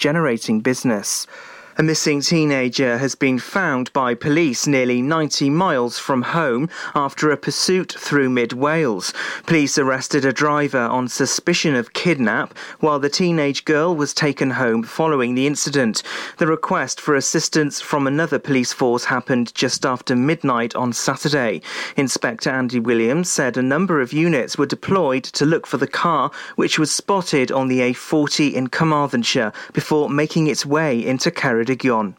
generating business. A missing teenager has been found by police nearly 90 miles from home after a pursuit through mid Wales. Police arrested a driver on suspicion of kidnap while the teenage girl was taken home following the incident. The request for assistance from another police force happened just after midnight on Saturday. Inspector Andy Williams said a number of units were deployed to look for the car, which was spotted on the A40 in Carmarthenshire before making its way into Ceredigion. Ceredigion.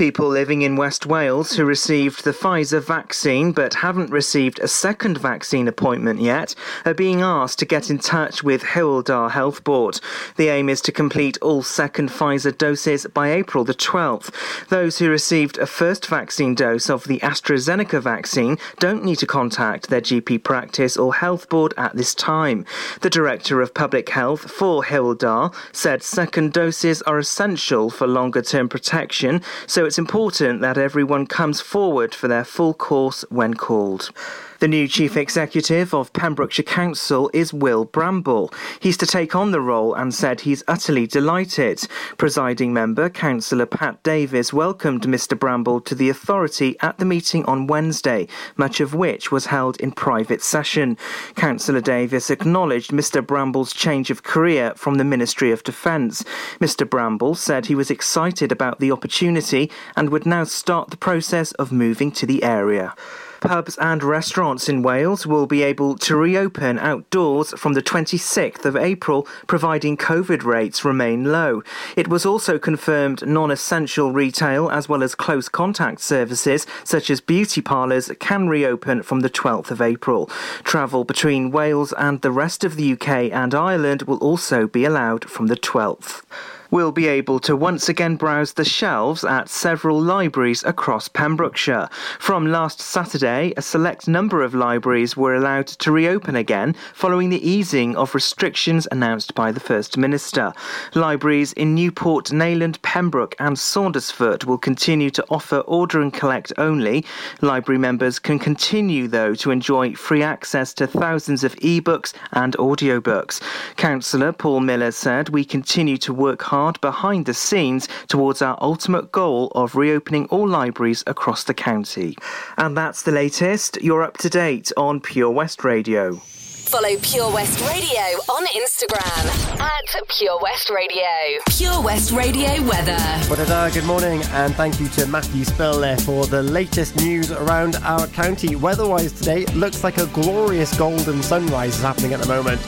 People living in West Wales who received the Pfizer vaccine but haven't received a second vaccine appointment yet are being asked to get in touch with Hywel Health Board. The aim is to complete all second Pfizer doses by April the 12th. Those who received a first vaccine dose of the AstraZeneca vaccine don't need to contact their GP practice or health board at this time. The Director of Public Health for Hywel said second doses are essential for longer term protection, so it's important that everyone comes forward for their full course when called. The new chief executive of Pembrokeshire Council is Will Bramble. He's to take on the role and said he's utterly delighted. Presiding member, Councillor Pat Davis, welcomed Mr Bramble to the authority at the meeting on Wednesday, much of which was held in private session. Councillor Davis acknowledged Mr Bramble's change of career from the Ministry of Defence. Mr Bramble said he was excited about the opportunity and would now start the process of moving to the area. Pubs and restaurants in Wales will be able to reopen outdoors from the 26th of April, providing COVID rates remain low. It was also confirmed non essential retail as well as close contact services, such as beauty parlours, can reopen from the 12th of April. Travel between Wales and the rest of the UK and Ireland will also be allowed from the 12th will be able to once again browse the shelves at several libraries across Pembrokeshire. From last Saturday, a select number of libraries were allowed to reopen again following the easing of restrictions announced by the First Minister. Libraries in Newport, Neyland, Pembroke, and Saundersfoot will continue to offer order and collect only. Library members can continue, though, to enjoy free access to thousands of e-books and audiobooks. Councillor Paul Miller said, We continue to work hard hard behind the scenes towards our ultimate goal of reopening all libraries across the county. And that's the latest. You're up to date on Pure West Radio. Follow Pure West Radio on Instagram at Pure West Radio. Pure West Radio weather. Well, good morning, and thank you to Matthew Spill there for the latest news around our county. Weather-wise today, looks like a glorious golden sunrise is happening at the moment.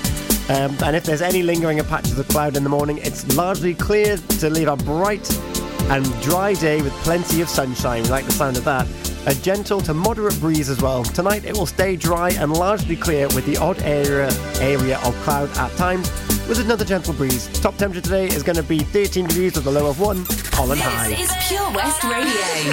Um, and if there's any lingering patches of cloud in the morning, it's largely clear to leave a bright and dry day with plenty of sunshine. We like the sound of that. A gentle to moderate breeze as well. Tonight it will stay dry and largely clear with the odd area area of cloud at times with another gentle breeze. Top temperature today is going to be 13 degrees with a low of 1. Holland High. This is Pure West Radio.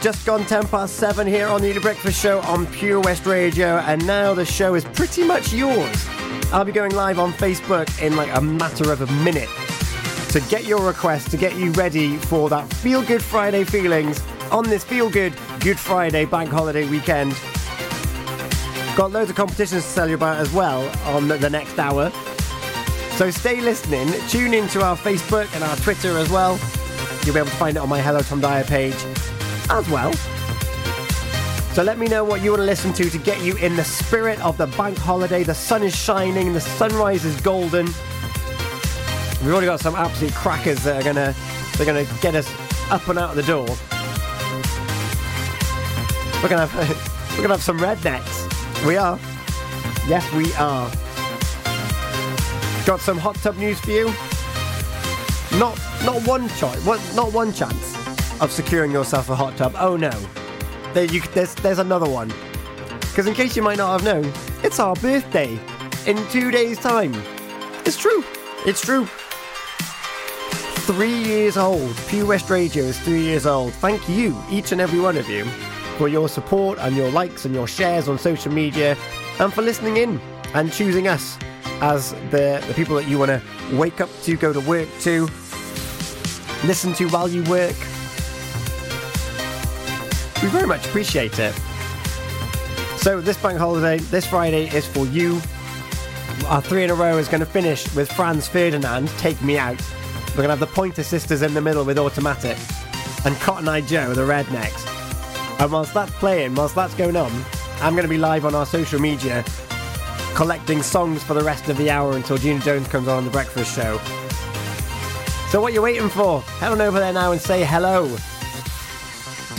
just gone 10 past 7 here on the Early Breakfast Show on Pure West Radio, and now the show is pretty much yours. I'll be going live on Facebook in like a matter of a minute to get your request, to get you ready for that Feel Good Friday feelings on this Feel Good Good Friday bank holiday weekend. Got loads of competitions to tell you about as well on the next hour. So stay listening, tune into our Facebook and our Twitter as well. You'll be able to find it on my Hello Tom Dyer page as well. So let me know what you want to listen to to get you in the spirit of the bank holiday. The sun is shining, the sunrise is golden. We've already got some absolute crackers that are gonna they're gonna get us up and out of the door. We're gonna have we're gonna have some Rednex. We are. Yes, we are. Got some hot tub news for you. Not not one choice, not one chance of securing yourself a hot tub. Oh no, there you, there's there's another one. Because in case you might not have known, it's our birthday in two days' time. It's true. It's true. Three years old. Pure West Radio is three years old. Thank you, each and every one of you, for your support and your likes and your shares on social media, and for listening in and choosing us as the, the people that you want to wake up to, go to work to, listen to while you work. We very much appreciate it. So, this bank holiday, this Friday, is for you. Our three in a row is going to finish with Franz Ferdinand, Take Me Out. We're going to have the Pointer Sisters in the middle with Automatic, and Cotton Eye Joe, the Rednex. And whilst that's playing, whilst that's going on, I'm going to be live on our social media collecting songs for the rest of the hour until Gina Jones comes on, on the breakfast show. So what are you waiting for? Head on over there now and say hello.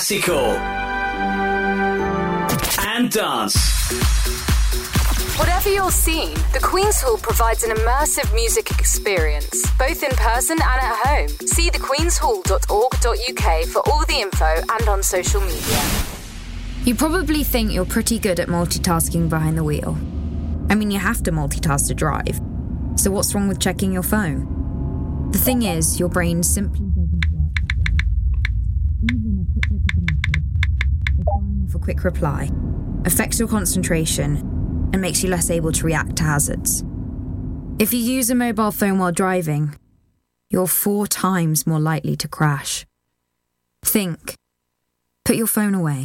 classical and dance. Whatever your scene, the Queen's Hall provides an immersive music experience, both in person and at home. See thequeenshall.org.uk for all the info and on social media. You probably think you're pretty good at multitasking behind the wheel. I mean, you have to multitask to drive. So, what's wrong with checking your phone? The thing is, your brain simply doesn't work Even a quick look at a message, for quick reply, affects your concentration and makes you less able to react to hazards. If you use a mobile phone while driving, you're four times more likely to crash. Think. Put your phone away.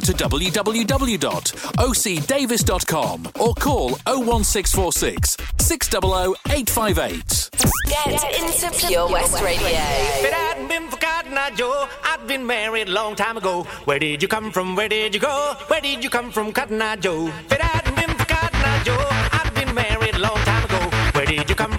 to www.ocdavis.com or call 01646 600 858. Get into Pure West Radio. If it hadn't been for Cotton Eye Joe, I'd been married a long time ago. Where did you come from? Where did you go? Where did you come from, Cotton Eye Joe? If it hadn't been for Cotton Eye Joe, I'd been married a long time ago. Where did you come from?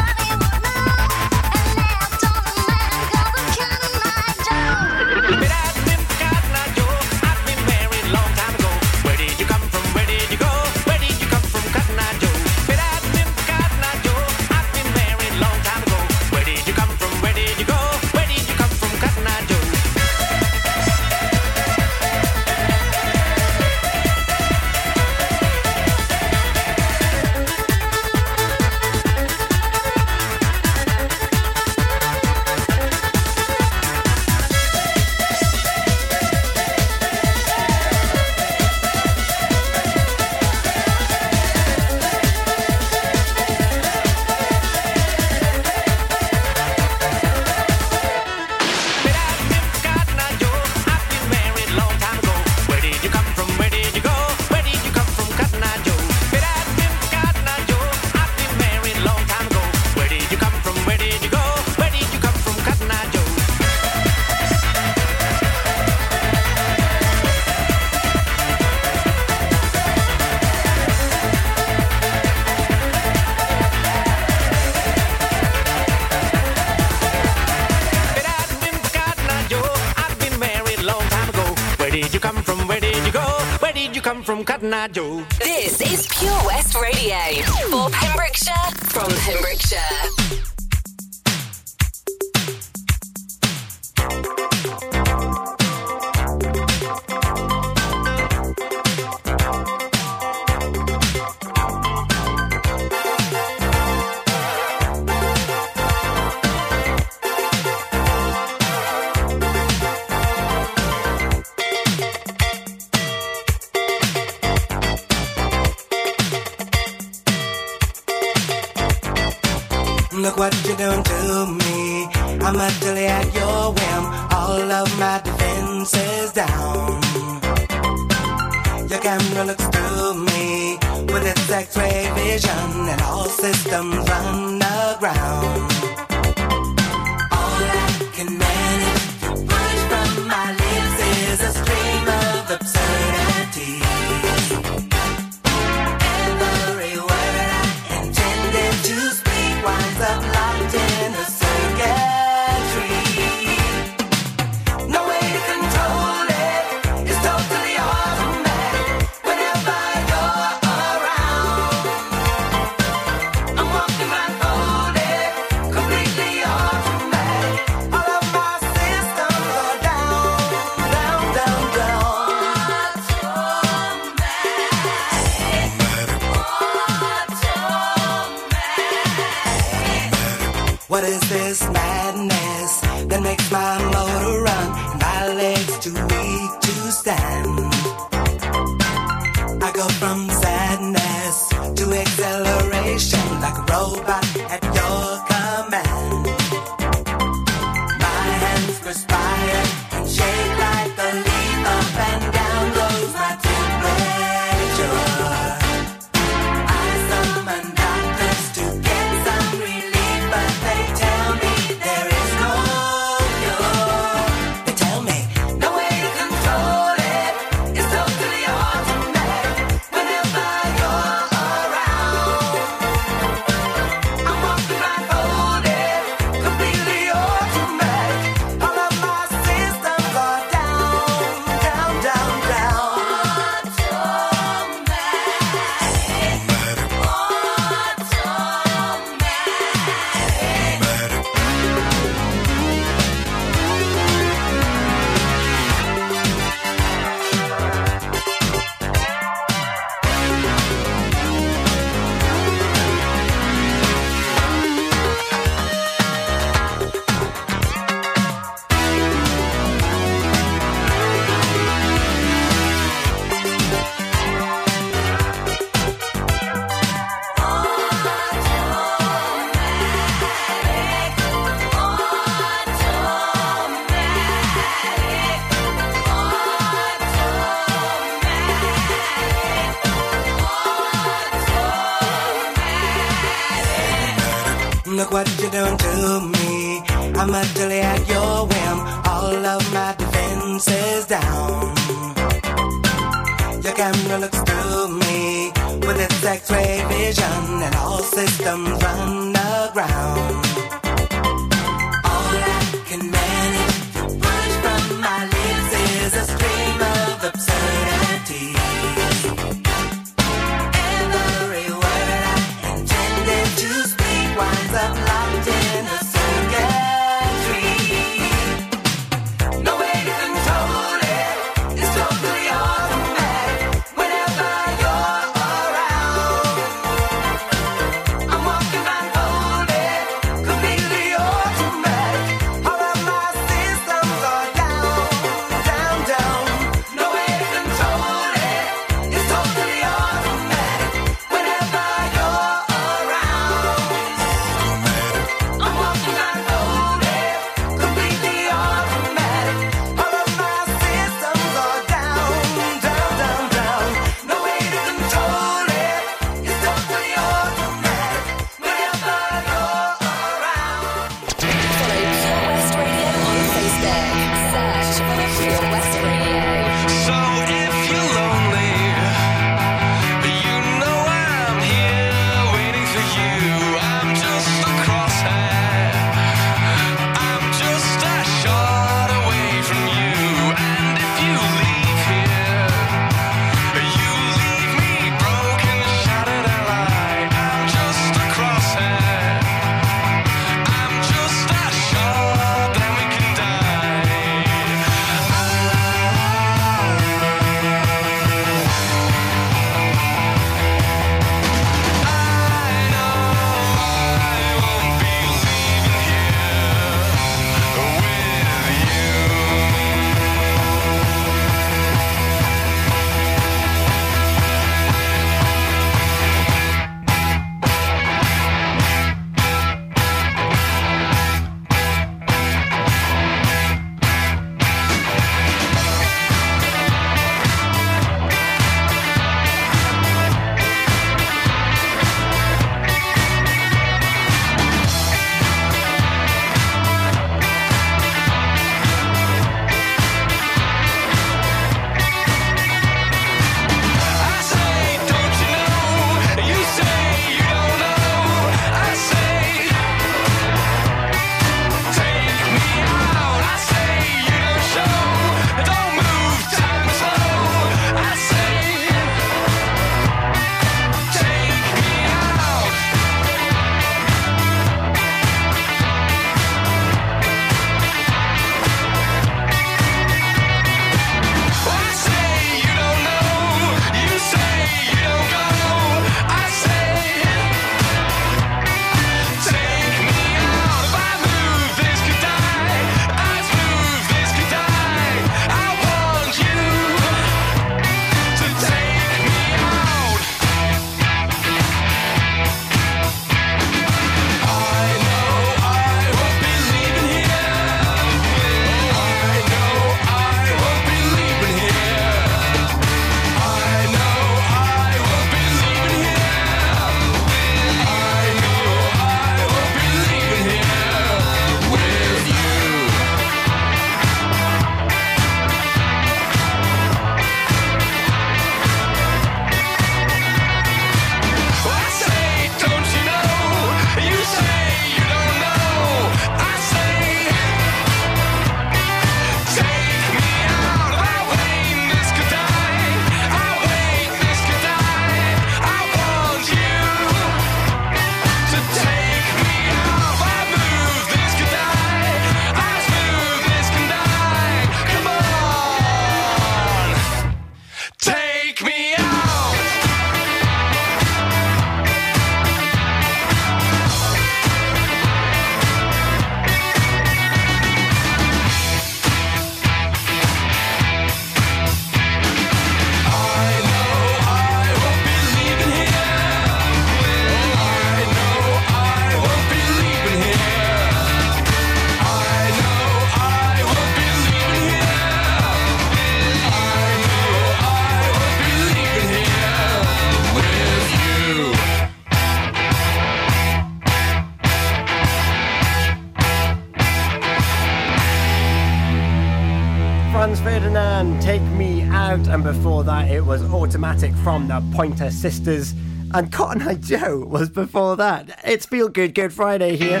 Automatic from the Pointer Sisters, and Cotton Eye Joe was before that. It's Feel Good Good Friday here.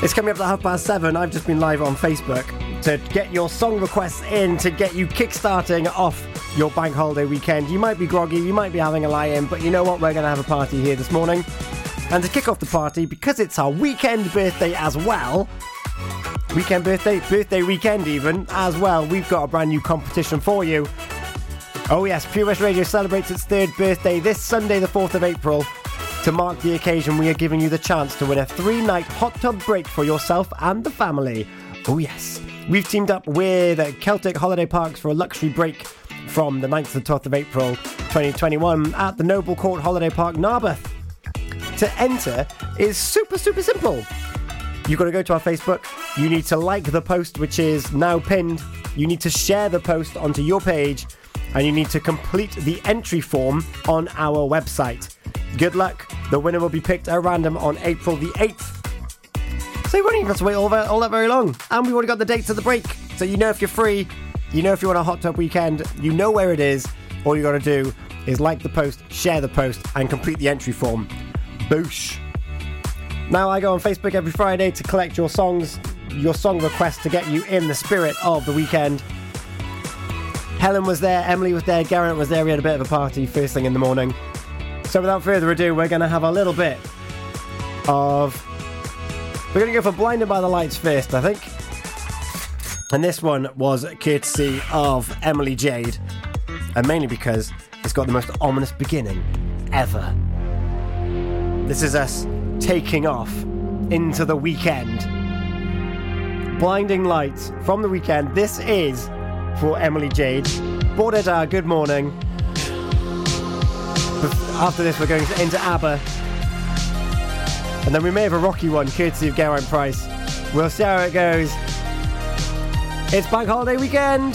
It's coming up to half past seven. I've just been live on Facebook to get your song requests in to get you kickstarting off your bank holiday weekend. You might be groggy, you might be having a lie in, but you know what? We're going to have a party here this morning. And to kick off the party, because it's our weekend birthday as well, weekend birthday, birthday weekend even, as well, we've got a brand new competition for you. Oh, yes, Pure West Radio celebrates its third birthday this Sunday, the 4th of April. To mark the occasion, we are giving you the chance to win a three night hot tub break for yourself and the family. Oh, yes. We've teamed up with Celtic Holiday Parks for a luxury break from the 9th to the 12th of April 2021 at the Noble Court Holiday Park, Narberth. To enter is super, super simple. You've got to go to our Facebook. You need to like the post, which is now pinned. You need to share the post onto your page, and you need to complete the entry form on our website. Good luck. The winner will be picked at random on April the 8th. So you won't even have to wait all that, all that very long. And we've already got the dates of the break. So you know if you're free, you know if you want a hot tub weekend, you know where it is. All you got to do is like the post, share the post, and complete the entry form. Boosh. Now I go on Facebook every Friday to collect your songs, your song requests to get you in the spirit of the weekend. Helen was there, Emily was there, Garrett was there. We had a bit of a party first thing in the morning. So without further ado, we're going to have a little bit of. We're going to go for Blinded by the Lights first, I think. And this one was courtesy of Emily Jade. And mainly because it's got the most ominous beginning ever. This is us taking off into the Weeknd. Blinding lights from the weekend. This is for Emily Jade. Bordeda, good morning. After this, we're going into ABBA. And then we may have a rocky one, courtesy of Geraint Price. We'll see how it goes. It's Bank Holiday Weekend.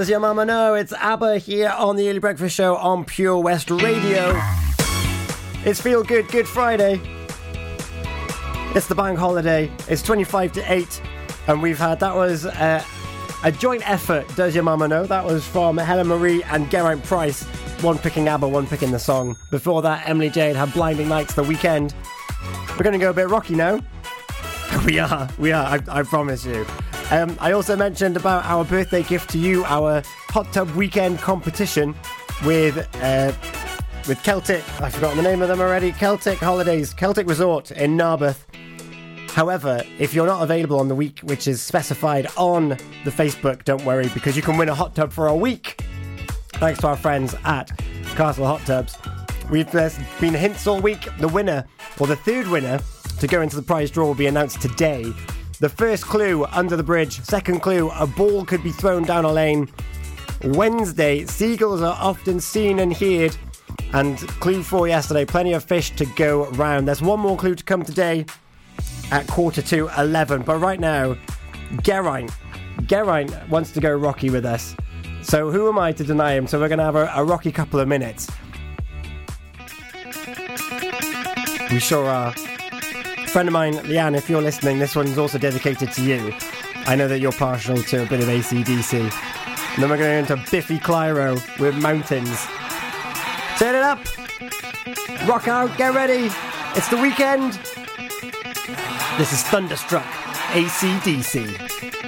Does your mama know? It's ABBA here on the Early Breakfast Show on Pure West Radio. It's Feel Good Good Friday. It's the bank holiday. It's 25 to 8. And we've had, that was uh, a joint effort, Does Your Mama Know? That was from Helen Marie and Geraint Price. One picking ABBA, one picking the song. Before that, Emily Jade had Blinding Lights the Weeknd. We're going to go a bit rocky now. We are, we are, I, I promise you. Um, I also mentioned about our birthday gift to you, our hot tub weekend competition with uh, with Celtic. I've forgotten the name of them already. Celtic Holidays, Celtic Resort in Narberth. However, if you're not available on the week which is specified on the Facebook, don't worry because you can win a hot tub for a week. Thanks to our friends at Castle Hot Tubs. We've there's been hints all week. The winner, or the third winner, to go into the prize draw will be announced today. The first clue, under the bridge. Second clue, a ball could be thrown down a lane. Wednesday, seagulls are often seen and heard. And clue four yesterday, plenty of fish to go round. There's one more clue to come today at quarter to 11. But right now, Geraint. Geraint wants to go Rocky with us. So who am I to deny him? So we're going to have a, a Rocky couple of minutes. We sure are. Friend of mine, Leanne, if you're listening, this one's also dedicated to you. I know that you're partial to a bit of ACDC. And then we're going into Biffy Clyro with Mountains. Turn it up! Rock out, get ready! It's the weekend! This is Thunderstruck, ACDC.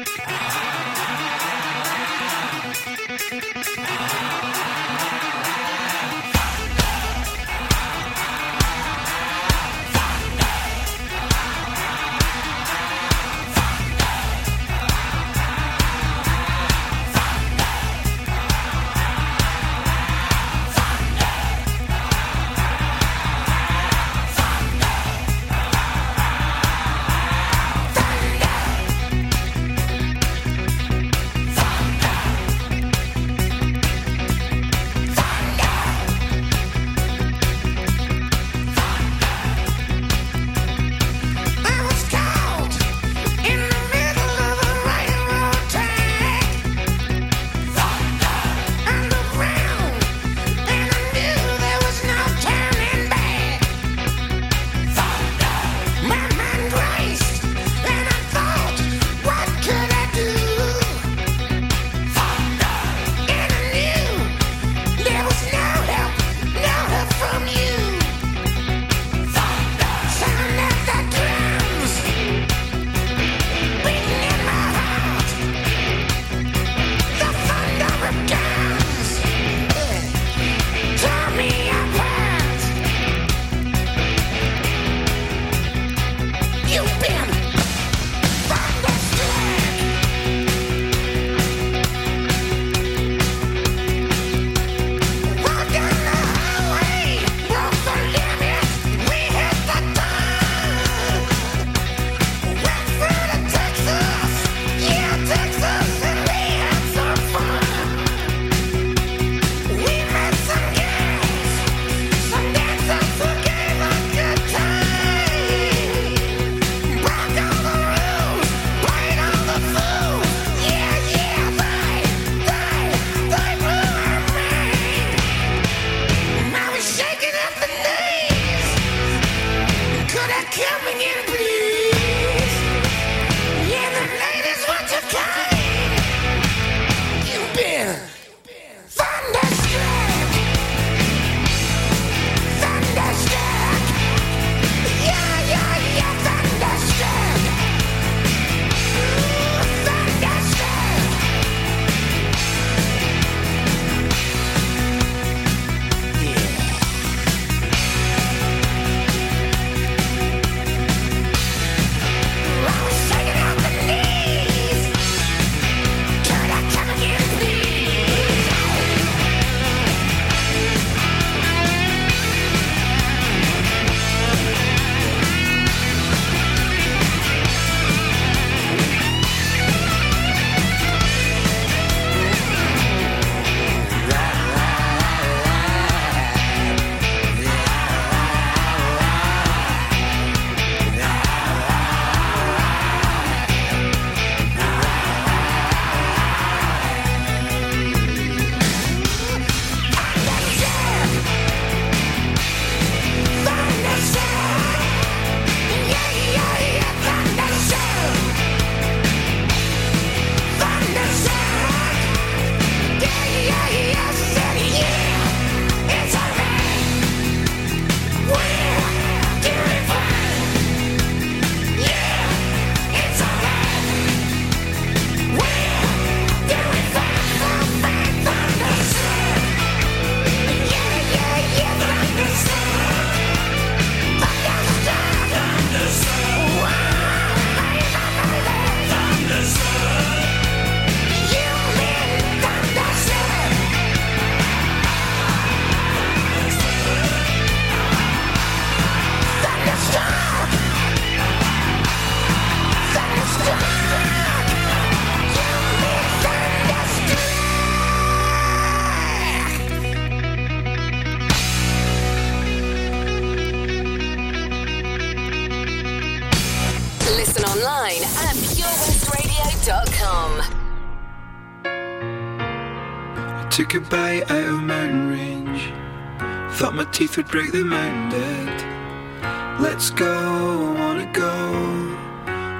My would break the dead. Let's go, I wanna go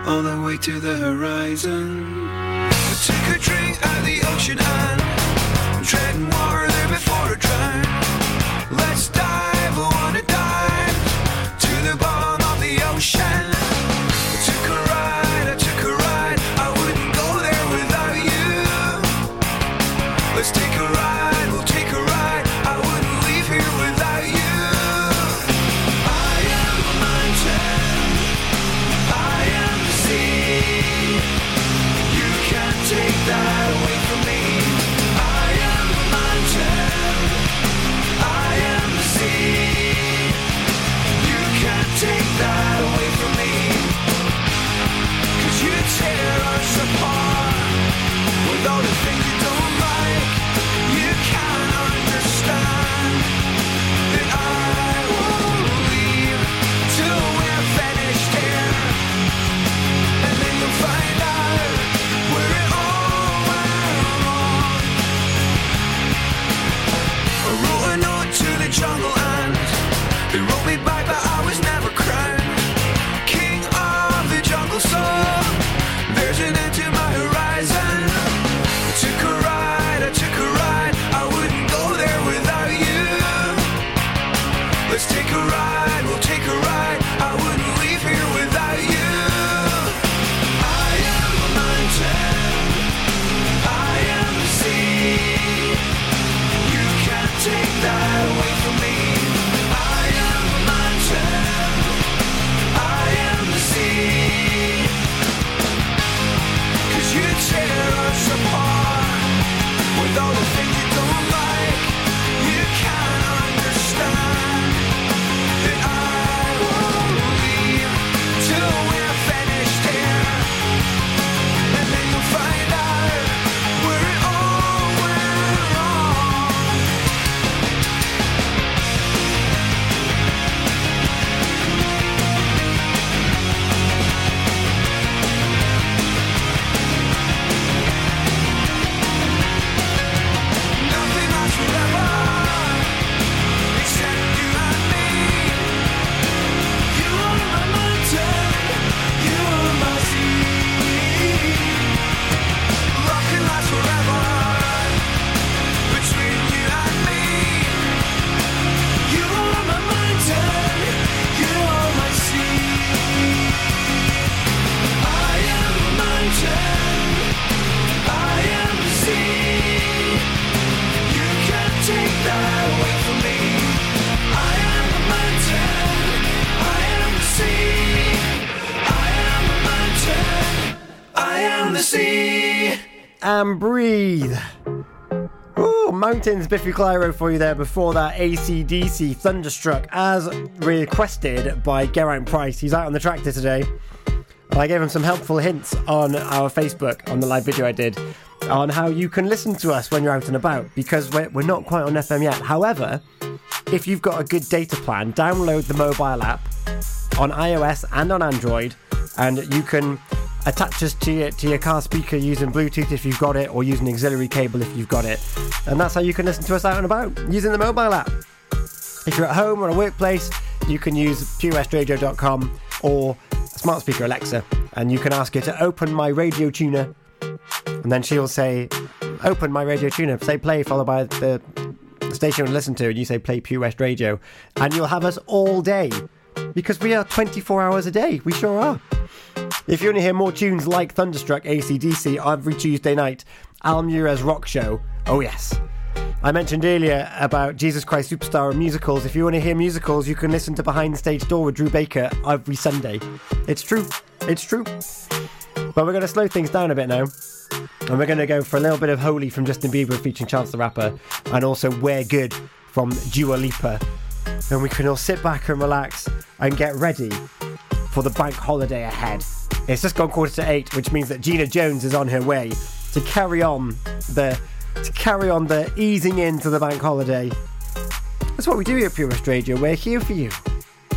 all the way to the horizon. I took a drink of the ocean and I'm water Ooh, Biffy Clyro for you there before that ACDC Thunderstruck as requested by Geraint Price. He's out on the tractor today. I gave him some helpful hints on our Facebook, on the live video I did, on how you can listen to us when you're out and about because we're, we're not quite on FM yet. However, if you've got a good data plan, download the mobile app on iOS and on Android, and you can attach us to your, to your car speaker using Bluetooth if you've got it, or using auxiliary cable if you've got it. And that's how you can listen to us out and about using the mobile app. If you're at home or a workplace, you can use purewestradio.com or smart speaker Alexa, and you can ask her to open my radio tuner, and then she'll say, "Open my radio tuner." Say play, followed by the station you listen to, and you say play Pure West Radio, and you'll have us all day because we are 24 hours a day. We sure are. If you want to hear more tunes like Thunderstruck ACDC every Tuesday night, Al Almira's Rock Show, oh yes. I mentioned earlier about Jesus Christ Superstar and musicals. If you want to hear musicals, you can listen to Behind the Stage Door with Drew Baker every Sunday. It's true. It's true. But we're going to slow things down a bit now. And we're going to go for a little bit of Holy from Justin Bieber featuring Chance the Rapper. And also We're Good from Dua Lipa. And we can all sit back and relax and get ready for the bank holiday ahead. It's just gone quarter to eight, which means that Gina Jones is on her way to carry on the to carry on the easing into the bank holiday. That's what we do here at Pure West Radio. We're here for you.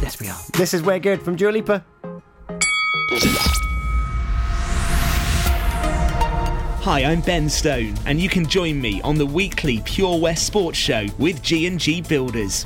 Yes, we are. This is We're Good from Dua Lipa. Hi, I'm Ben Stone, and you can join me on the weekly Pure West Sports Show with G&G Builders.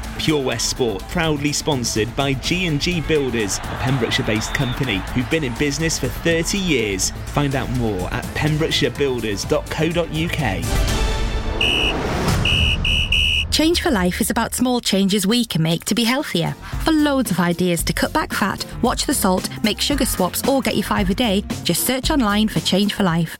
Pure West Sport, proudly sponsored by G&G Builders, a Pembrokeshire-based company who've been in business for 30 years. Find out more at pembrokeshirebuilders.co.uk. Change for Life is about small changes we can make to be healthier. For loads of ideas to cut back fat, watch the salt, make sugar swaps, or get your five a day, just search online for Change for Life.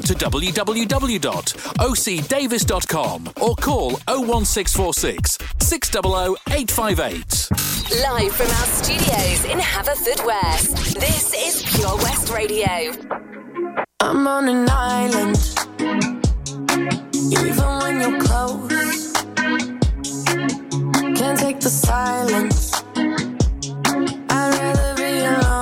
to www.ocdavis.com or call 01646 600 858. Live from our studios in Haverfordwest, this is Pure West Radio. I'm on an island, even when you're close. Can't take the silence. I'd rather be alone.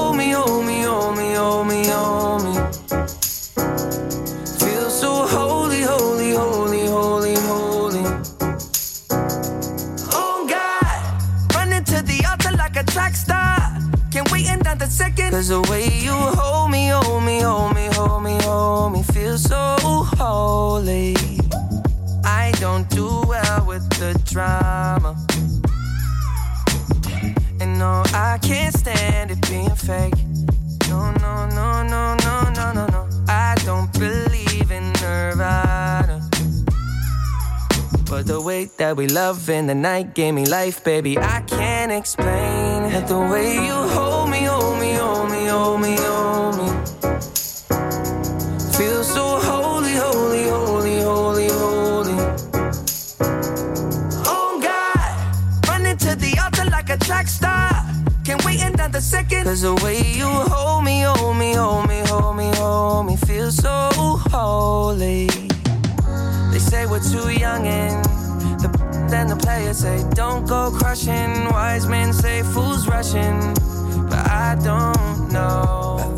track star. Can't wait another second. Cause the way you hold me, hold me, hold me, hold me, hold me, feels so holy. I don't do well with the drama. And no, I can't stand it being fake. No, no, no, no, no, no, no, no. I don't believe in Nirvana. But the way that we love in the night gave me life, baby. I can't explain it. The way you hold me, hold me, hold me, hold me, hold me. Feel so holy, holy, holy, holy, holy. Oh God, running to the altar like a track star. Can't wait another second. Cause the way you hold me, hold me, hold me, hold me, hold me, feel so holy. They say we're too young and then the players say don't go crushing. Wise men say fools rushing, but I don't know.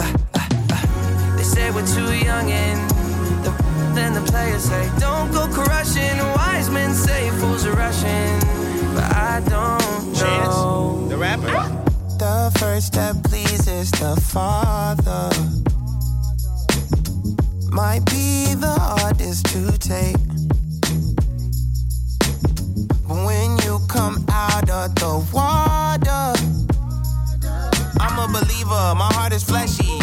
They say we're too young and the then the players say don't go crushing. Wise men say fools are rushing, but I don't know. the rapper. Ah. The first step pleases the Father. Might be the hardest to take. When you come out of the water, I'm a believer, my heart is fleshy.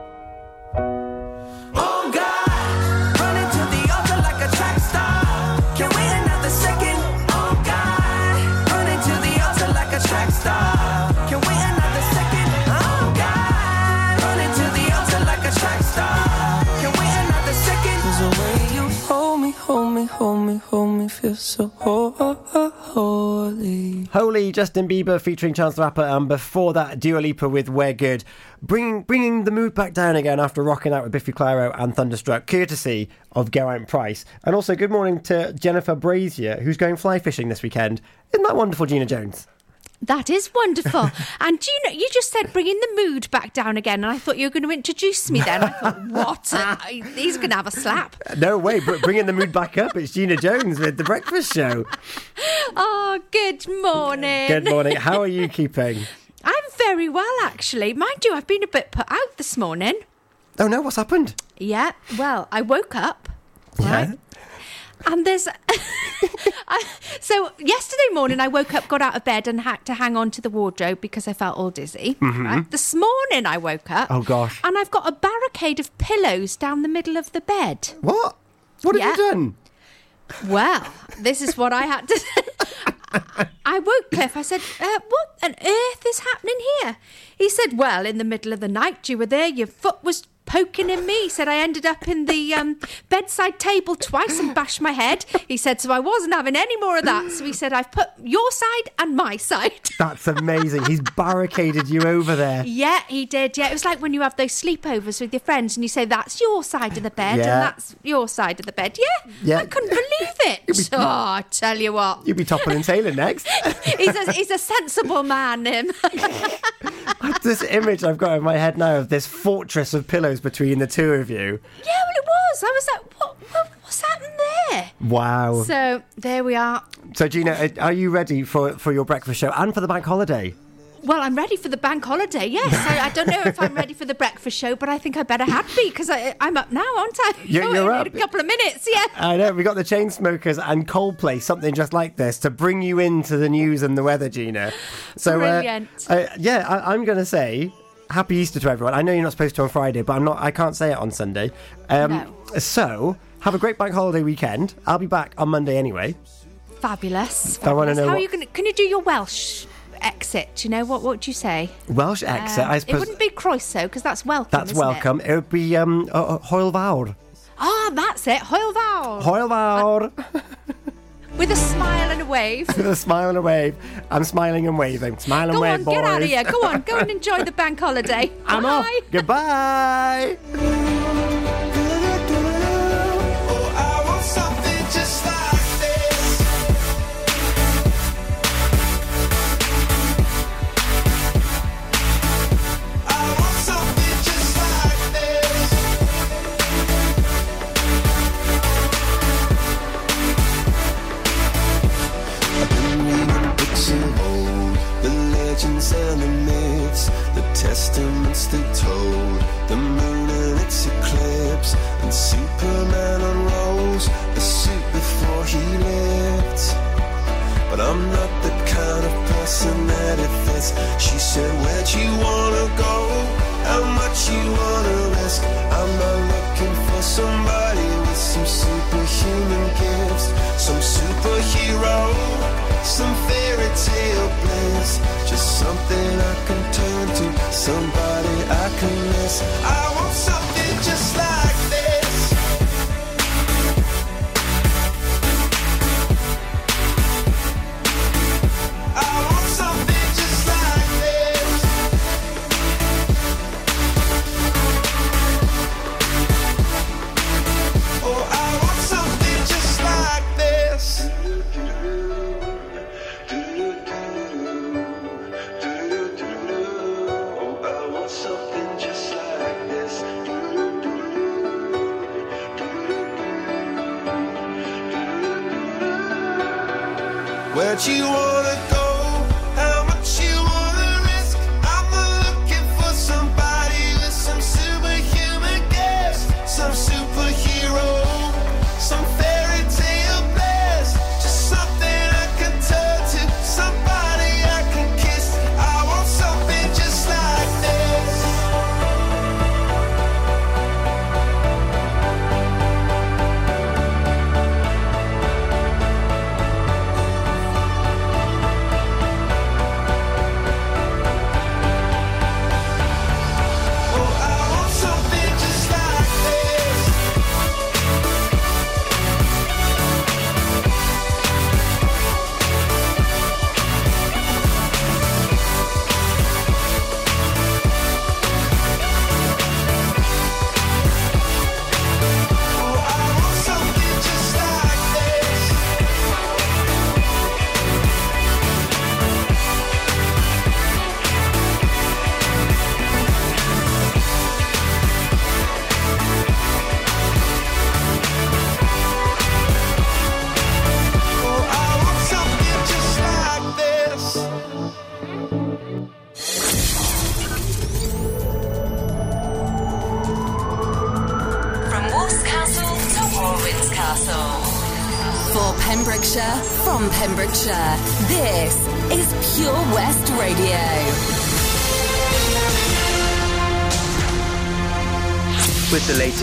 Feel so ho- ho- ho- holy. Holy Justin Bieber featuring Chance the Rapper, and before that, Dua Lipa with We're Good. Bringing, bringing the mood back down again after rocking out with Biffy Clyro and Thunderstruck, courtesy of Geraint Price. And also, good morning to Jennifer Brazier, who's going fly fishing this weekend. Isn't that wonderful, Gina Jones? That is wonderful. and do you know, you just said bringing the mood back down again, and I thought you were going to introduce me then. I thought, what? He's going to have a slap. No way, br- bringing the mood back up. It's Gina Jones with The Breakfast Show. Oh, good morning. Good morning. How are you keeping? I'm very well, actually. Mind you, I've been a bit put out this morning. Oh no, what's happened? Yeah, well, I woke up. Yeah. And there's. I, so, yesterday morning, I woke up, got out of bed, and had to hang on to the wardrobe because I felt all dizzy. Mhm. Right? This morning, I woke up. Oh, gosh. And I've got a barricade of pillows down the middle of the bed. What? What have you done? Well, this is what I had to. I woke Cliff. I said, uh, "What on earth is happening here?" He said, "Well, in the middle of the night, you were there. Your foot was poking in me." He said, "I ended up in the um, bedside table twice and bashed my head." He said, "So I wasn't having any more of that." So he said, "I've put your side and my side." That's amazing. He's barricaded you over there. Yeah, he did. Yeah, it was like when you have those sleepovers with your friends and you say that's your side of the bed Yeah. and that's your side of the bed. Yeah, Yeah. I couldn't believe it. oh, I tell you what, You'll be toppling and tailing next. he's a, he's a sensible man. Him. this image I've got in my head now of this fortress of pillows between the two of you. Yeah, well, it was. I was like, what, what what's happened there? Wow. So, there we are. So Gina, uh, are you ready for, for your breakfast show and for the bank holiday? Well, I'm ready for the bank holiday. Yes, I, I don't know if I'm ready for the breakfast show, but I think I better have be because I'm up now, aren't I? You're- Oh, you're in up. a couple of minutes. Yeah. I know, we got the Chainsmokers and Coldplay, something just like this, to bring you into the news and the weather, Gina. So, uh, Brilliant. uh, yeah, I, I'm going to say happy Easter to everyone. I know you're not supposed to on Friday, but I'm not. I can't say it on Sunday. Um, No. So, have a great bank holiday weekend. I'll be back on Monday anyway. Fabulous. I wanna know How what- are you going? to Can you do your Welsh exit. You know what? What would you say? Welsh exit, Um, I It wouldn't be Croeso because that's welcome. That's isn't it? welcome. It? would be um, uh, uh, Fawr. Ah, that's it. Hwyl Fawr. With a smile and a wave. With a smile and a wave. I'm smiling and waving. Smile and Go wave, on, boys. get out of here. Go on, go and enjoy the bank holiday. I'm off. Goodbye.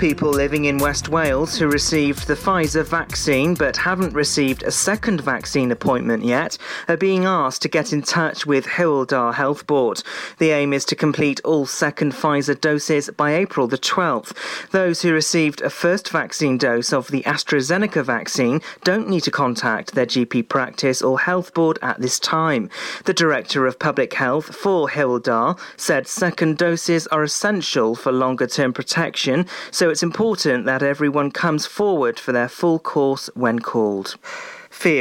People living in West Wales who received the Pfizer vaccine but haven't received a second vaccine appointment yet are being asked to get in touch with Dda Health Board. The aim is to complete all second Pfizer doses by April the 12th. Those who received a first vaccine dose of the AstraZeneca vaccine don't need to contact their GP practice or health board at this time. The Director of Public Health for Dda said second doses are essential for longer term protection, so it's important that everyone comes forward for their full course when called. Fear